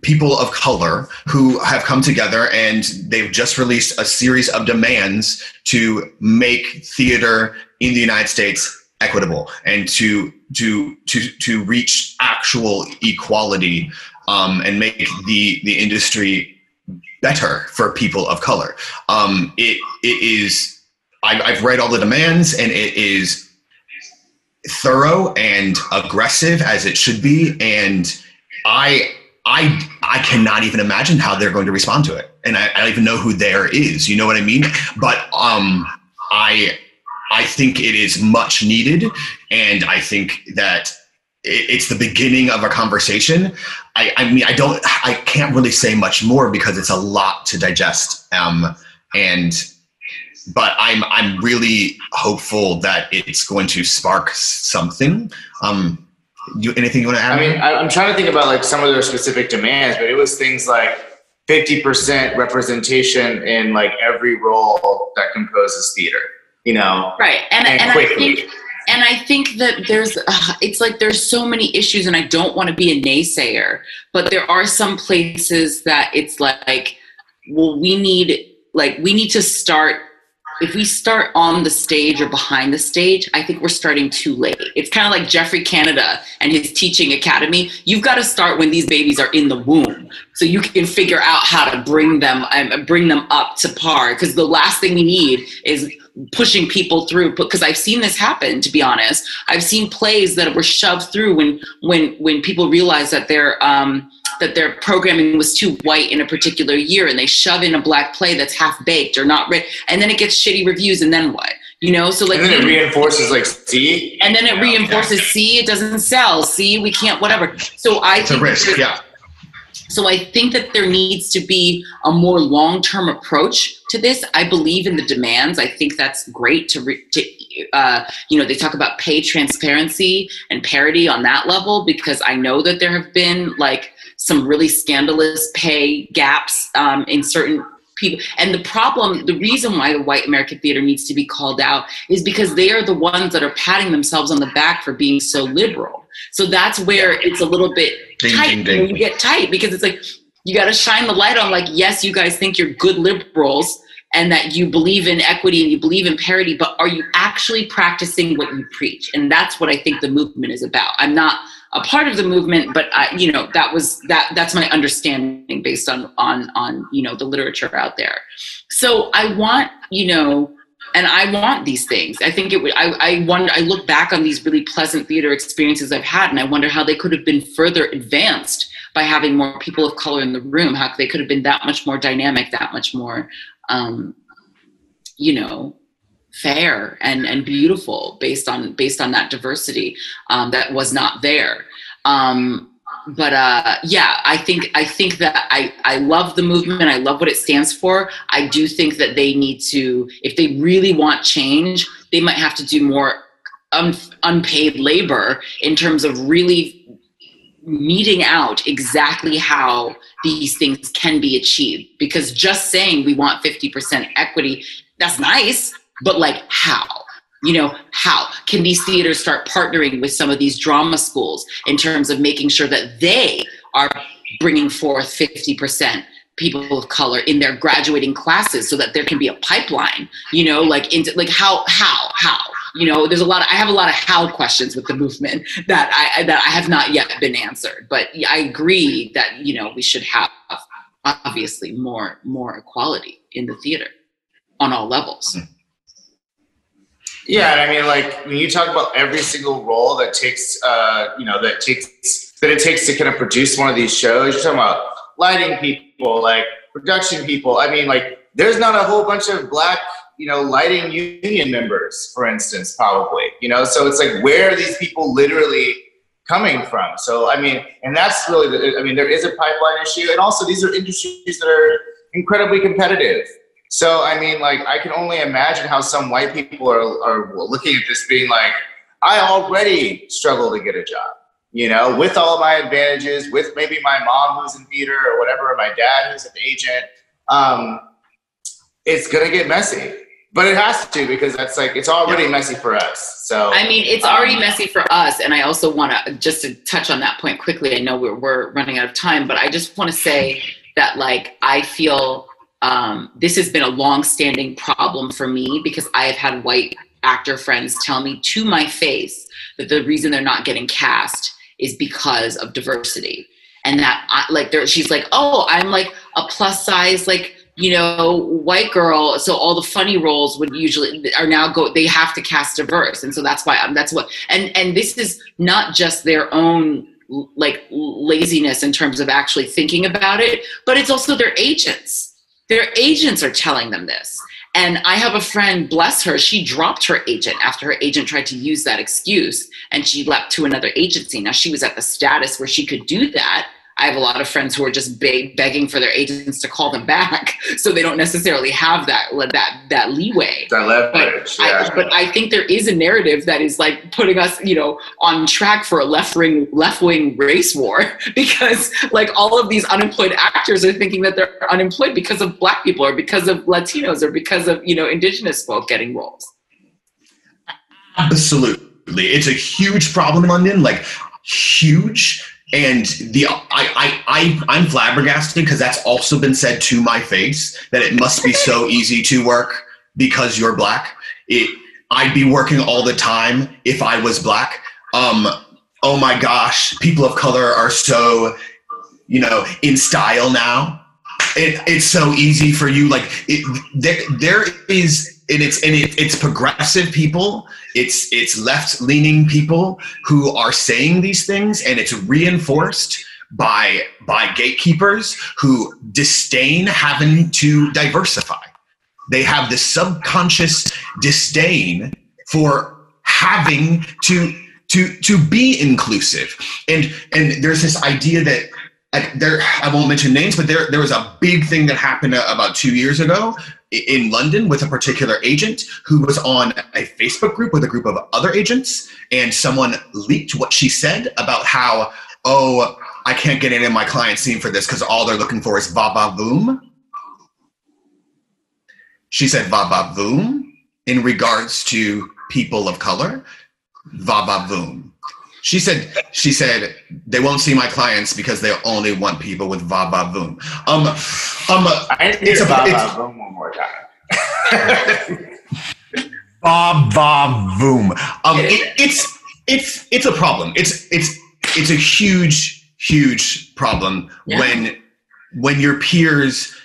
people of color who have come together and they've just released a series of demands to make theater in the United States equitable and to to to to reach actual equality um, and make the the industry better for people of color. Um, it it is. I've, I've read all the demands, and it is thorough and aggressive as it should be. And I I I cannot even imagine how they're going to respond to it, and I, I don't even know who there is. You know what I mean? But um, I I think it is much needed, and I think that it's the beginning of a conversation. I, I mean, I don't, I can't really say much more because it's a lot to digest. Um, and, but I'm, I'm really hopeful that it's going to spark something. Um, you, anything you want to add? I mean, I'm trying to think about like some of their specific demands, but it was things like 50% representation in like every role that composes theater you know, right. And, and, and I think, and I think that there's, uh, it's like there's so many issues, and I don't want to be a naysayer, but there are some places that it's like, well, we need, like, we need to start if we start on the stage or behind the stage, I think we're starting too late. It's kind of like Geoffrey Canada and his teaching academy. You've got to start when these babies are in the womb, so you can figure out how to bring them um, bring them up to par. Because the last thing we need is pushing people through because I've seen this happen to be honest. I've seen plays that were shoved through when when when people realize that their um, that their programming was too white in a particular year and they shove in a black play that's half baked or not ready and then it gets shitty reviews and then what? You know? So like and then it reinforces like see and then it reinforces yeah. see it doesn't sell. See we can't whatever. So I it's a risk yeah so I think that there needs to be a more long-term approach to this. I believe in the demands. I think that's great to, re- to uh, you know, they talk about pay transparency and parity on that level because I know that there have been like some really scandalous pay gaps um, in certain people. And the problem, the reason why the white American theater needs to be called out is because they are the ones that are patting themselves on the back for being so liberal. So that's where it's a little bit ding, tight ding, ding. you get tight because it's like you got to shine the light on like yes you guys think you're good liberals and that you believe in equity and you believe in parity but are you actually practicing what you preach? And that's what i think the movement is about. I'm not a part of the movement but I, you know that was that that's my understanding based on on on you know the literature out there. So i want you know and I want these things. I think it would. I, I wonder. I look back on these really pleasant theater experiences I've had, and I wonder how they could have been further advanced by having more people of color in the room. How they could have been that much more dynamic, that much more, um, you know, fair and and beautiful based on based on that diversity um, that was not there. Um, but uh, yeah, I think I think that I I love the movement. I love what it stands for. I do think that they need to, if they really want change, they might have to do more un, unpaid labor in terms of really meeting out exactly how these things can be achieved. Because just saying we want 50% equity, that's nice, but like how? You know how can these theaters start partnering with some of these drama schools in terms of making sure that they are bringing forth 50% people of color in their graduating classes so that there can be a pipeline you know like into like how how how you know there's a lot of, i have a lot of how questions with the movement that i that i have not yet been answered but i agree that you know we should have obviously more more equality in the theater on all levels mm-hmm. Yeah, and I mean, like when you talk about every single role that takes, uh, you know, that takes that it takes to kind of produce one of these shows. You're talking about lighting people, like production people. I mean, like there's not a whole bunch of black, you know, lighting union members, for instance, probably. You know, so it's like where are these people literally coming from? So I mean, and that's really the. I mean, there is a pipeline issue, and also these are industries that are incredibly competitive so I mean, like I can only imagine how some white people are are looking at this, being like, I already struggle to get a job. You know, with all my advantages, with maybe my mom who's in theater or whatever, or my dad who's an agent, um, it's gonna get messy. But it has to because that's like it's already messy for us. So I mean, it's already um, messy for us, and I also want to just to touch on that point quickly. I know we're we're running out of time, but I just want to say that like I feel um, this has been a long-standing problem for me because I have had white actor friends tell me to my face that the reason they're not getting cast is because of diversity, and that I, like she's like, oh, I'm like a plus size like you know white girl so all the funny roles would usually are now go they have to cast diverse. And so that's why I'm, that's what and and this is not just their own like laziness in terms of actually thinking about it but it's also their agents their agents are telling them this. And I have a friend, bless her, she dropped her agent after her agent tried to use that excuse and she leapt to another agency. Now she was at the status where she could do that I have a lot of friends who are just beg, begging for their agents to call them back, so they don't necessarily have that that that leeway. That leverage. But, yeah. I, but I think there is a narrative that is like putting us, you know, on track for a left wing left wing race war because like all of these unemployed actors are thinking that they're unemployed because of black people or because of Latinos or because of you know indigenous folk getting roles. Absolutely, it's a huge problem in London. Like huge and the I I, I I'm flabbergasted because that's also been said to my face that it must be so easy to work because you're black. It I'd be working all the time if I was black. Um, oh my gosh, people of color are so, you know, in style now. It, it's so easy for you. Like it, there, there is, and it's and it, it's progressive people it's it's left leaning people who are saying these things, and it's reinforced by by gatekeepers who disdain having to diversify. They have this subconscious disdain for having to to to be inclusive and and there's this idea that I, there I won't mention names, but there there was a big thing that happened uh, about two years ago in London with a particular agent who was on a Facebook group with a group of other agents, and someone leaked what she said about how, oh, I can't get any of my clients seen for this because all they're looking for is va va voom. She said va va voom in regards to people of color, va va voom. She said, she said, they won't see my clients because they only want people with va va voom. Um, um, I it's a, va va voom one more time. va va voom. Um, it, it's, it's, it's a problem. It's, it's, it's a huge, huge problem yeah. when, when your peers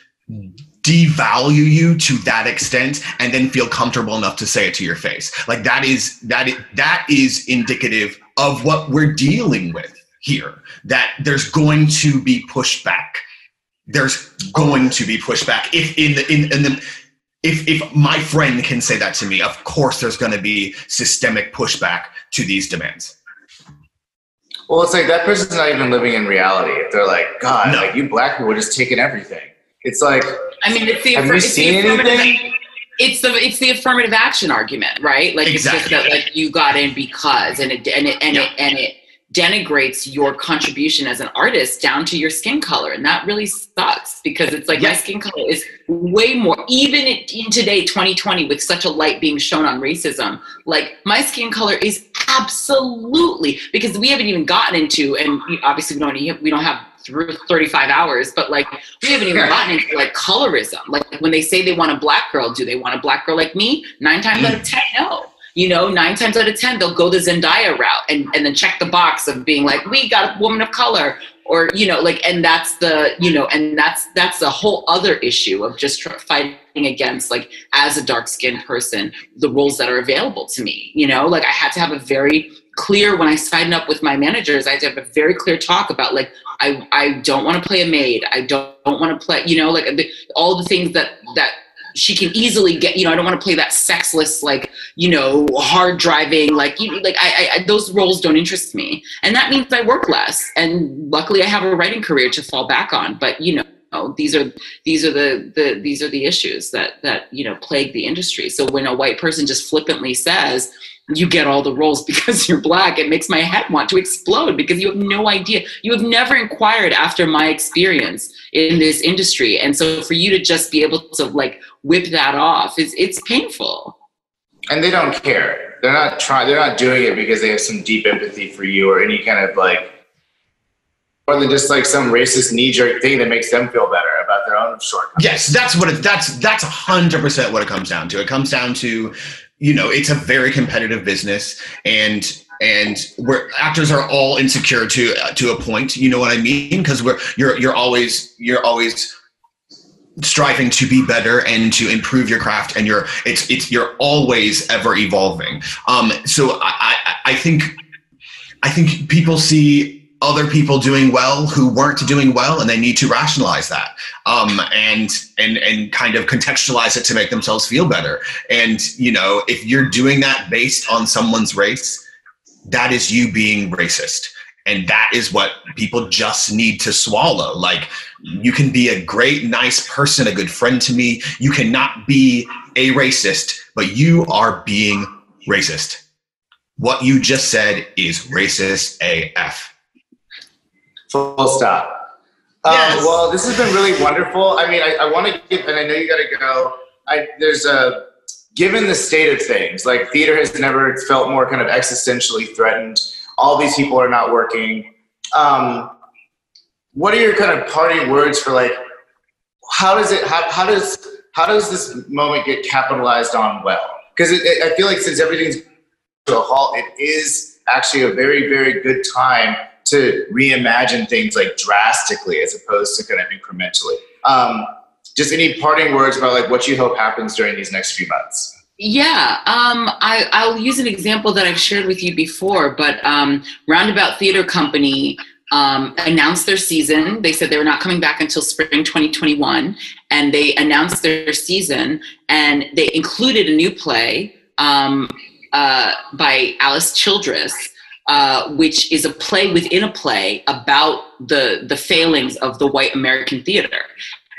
devalue you to that extent and then feel comfortable enough to say it to your face like that is that is, that is indicative of what we're dealing with here that there's going to be pushback. There's going to be pushback. If in the in, in the if if my friend can say that to me, of course there's going to be systemic pushback to these demands. Well, it's like that person's not even living in reality. If they're like, God, No. like you black people are just taking everything. It's like, I mean, it's the, have affir- you it's the seen affirmative- anything? It's the it's the affirmative action argument, right? Like Exactly. it's just that like you got in because and it and it and Yeah. it and it denigrates your contribution as an artist down to your skin color and that really sucks because it's like my skin color is way more even in, in today 2020 with such a light being shown on racism like my skin color is absolutely because we haven't even gotten into and obviously we don't we don't have through 35 hours but like we haven't even gotten into like colorism. Like when they say they want a black girl do they want a black girl like me? Nine times out of ten no. You know nine times out of ten they'll go the zendaya route and, and then check the box of being like we got a woman of color or you know like and that's the you know and that's that's a whole other issue of just tr- fighting against like as a dark skinned person the roles that are available to me you know? Like i had to have a very clear when i signed up with my managers i had to have a very clear talk about like i i don't want to play a maid i don't, don't want to play you know like the, all the things that that she can easily get you know i don't want to play that sexless like you know hard driving like you like I, I those roles don't interest me. And that means i work less and luckily i have a writing career to fall back on but you know these are these are the, the these are the issues that that you know plague the industry. So when a white person just flippantly says you get all the roles because you're black it makes my head want to explode because you have no idea you have never inquired after my experience in this industry and so for you to just be able to like whip that off is it's painful and they don't care. They're not trying. They're not doing it because they have some deep empathy for you or any kind of like, more than just like some racist knee jerk thing that makes them feel better about their own shortcomings. Yes, that's what it, that's that's a hundred percent what it comes down to. It comes down to, you know, it's a very competitive business, and and where actors are all insecure to to a point. You know what I mean? Because we're you're you're always you're always striving to be better and to improve your craft and you're it's it's you're always ever evolving um so i i, I think i think people see other people doing well who weren't doing well and they need to rationalize that um and and and kind of contextualize it to make themselves feel better. And you know if you're doing that based on someone's race that is you being racist. And that is what people just need to swallow. Like you can be a great nice person a good friend to me. You cannot be a racist but you are being racist. What you just said is racist af Full stop. Yes. Um, well, this has been really wonderful. I mean, I, I want to give, and I know you got to go. I there's a given the state of things, like theater has never felt more kind of existentially threatened. All these people are not working. Um, what are your kind of parting words for like? How does it? How, how does how does this moment get capitalized on well? Because I feel like since everything's to a halt, it is actually a very very good time to reimagine things like drastically as opposed to kind of incrementally. Um, just any parting words about like what you hope happens during these next few months? Yeah, um, I, I'll use an example that I've shared with you before, but um, Roundabout Theater Company um, announced their season. They said they were not coming back until spring 2021, and they announced their season, and they included a new play um, uh, by Alice Childress. Uh, which is a play within a play about the the failings of the white American theater.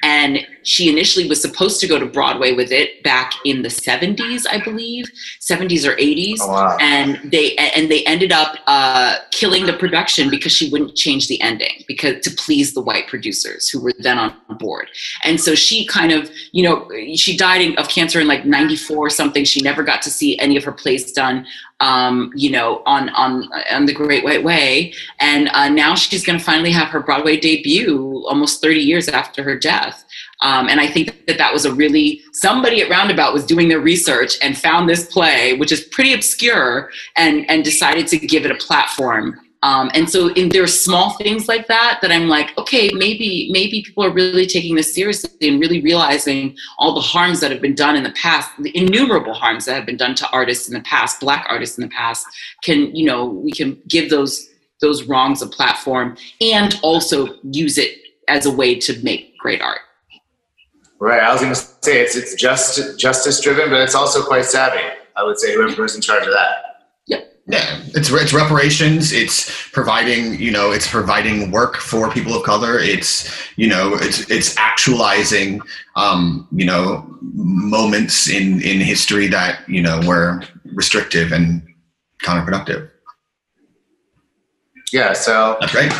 And she initially was supposed to go to Broadway with it back in the 70s, I believe, 70s or 80s. Oh, wow. And they and they ended up uh, killing the production because she wouldn't change the ending because to please the white producers who were then on board. And so she kind of, you know, she died in- of cancer in like 94 or something. She never got to see any of her plays done um, you know, on on on the Great White Way, and uh, now she's going to finally have her Broadway debut almost 30 years after her death. Um, and I think that that was a really somebody at Roundabout was doing their research and found this play, which is pretty obscure, and and decided to give it a platform. Um, and so in, there are small things like that that I'm like, okay, maybe maybe people are really taking this seriously and really realizing all the harms that have been done in the past, the innumerable harms that have been done to artists in the past, black artists in the past. Can you know we can give those those wrongs a platform and also use it as a way to make great art. Right. I was going to say it's it's just justice driven, but it's also quite savvy. I would say whoever's in charge of that. Yeah, it's it's reparations. It's providing you know it's providing work for people of color. It's you know it's it's actualizing um, you know moments in in history that you know were restrictive and counterproductive. Yeah. So That's great.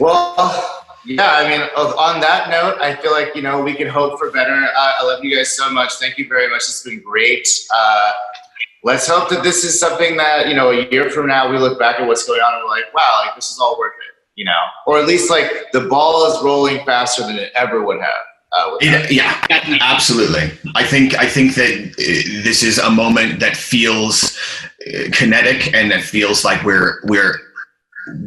Well, yeah, I mean, on that note, I feel like, you know, we can hope for better. Uh, I love you guys so much. Thank you very much. It's been great. Uh, let's hope that this is something that, you know, a year from now, we look back at what's going on and we're like, wow, like this is all worth it, you know? Or at least like the ball is rolling faster than it ever would have. Uh, It- yeah, absolutely. I think I think that uh, this is a moment that feels uh, kinetic and that feels like we're we're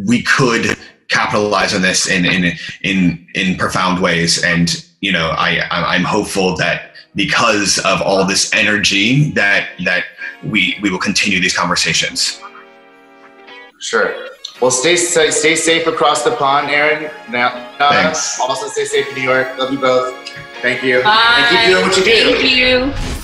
we could capitalize on this in in in in profound ways. And you know, I I'm I'm hopeful that because of all this energy that that we we will continue these conversations. Sure. Well, stay stay safe across the pond, Aaron. Now, uh, Thanks. also stay safe in New York. Love you both. Thank you. Bye. And keep doing what you do. Thank you.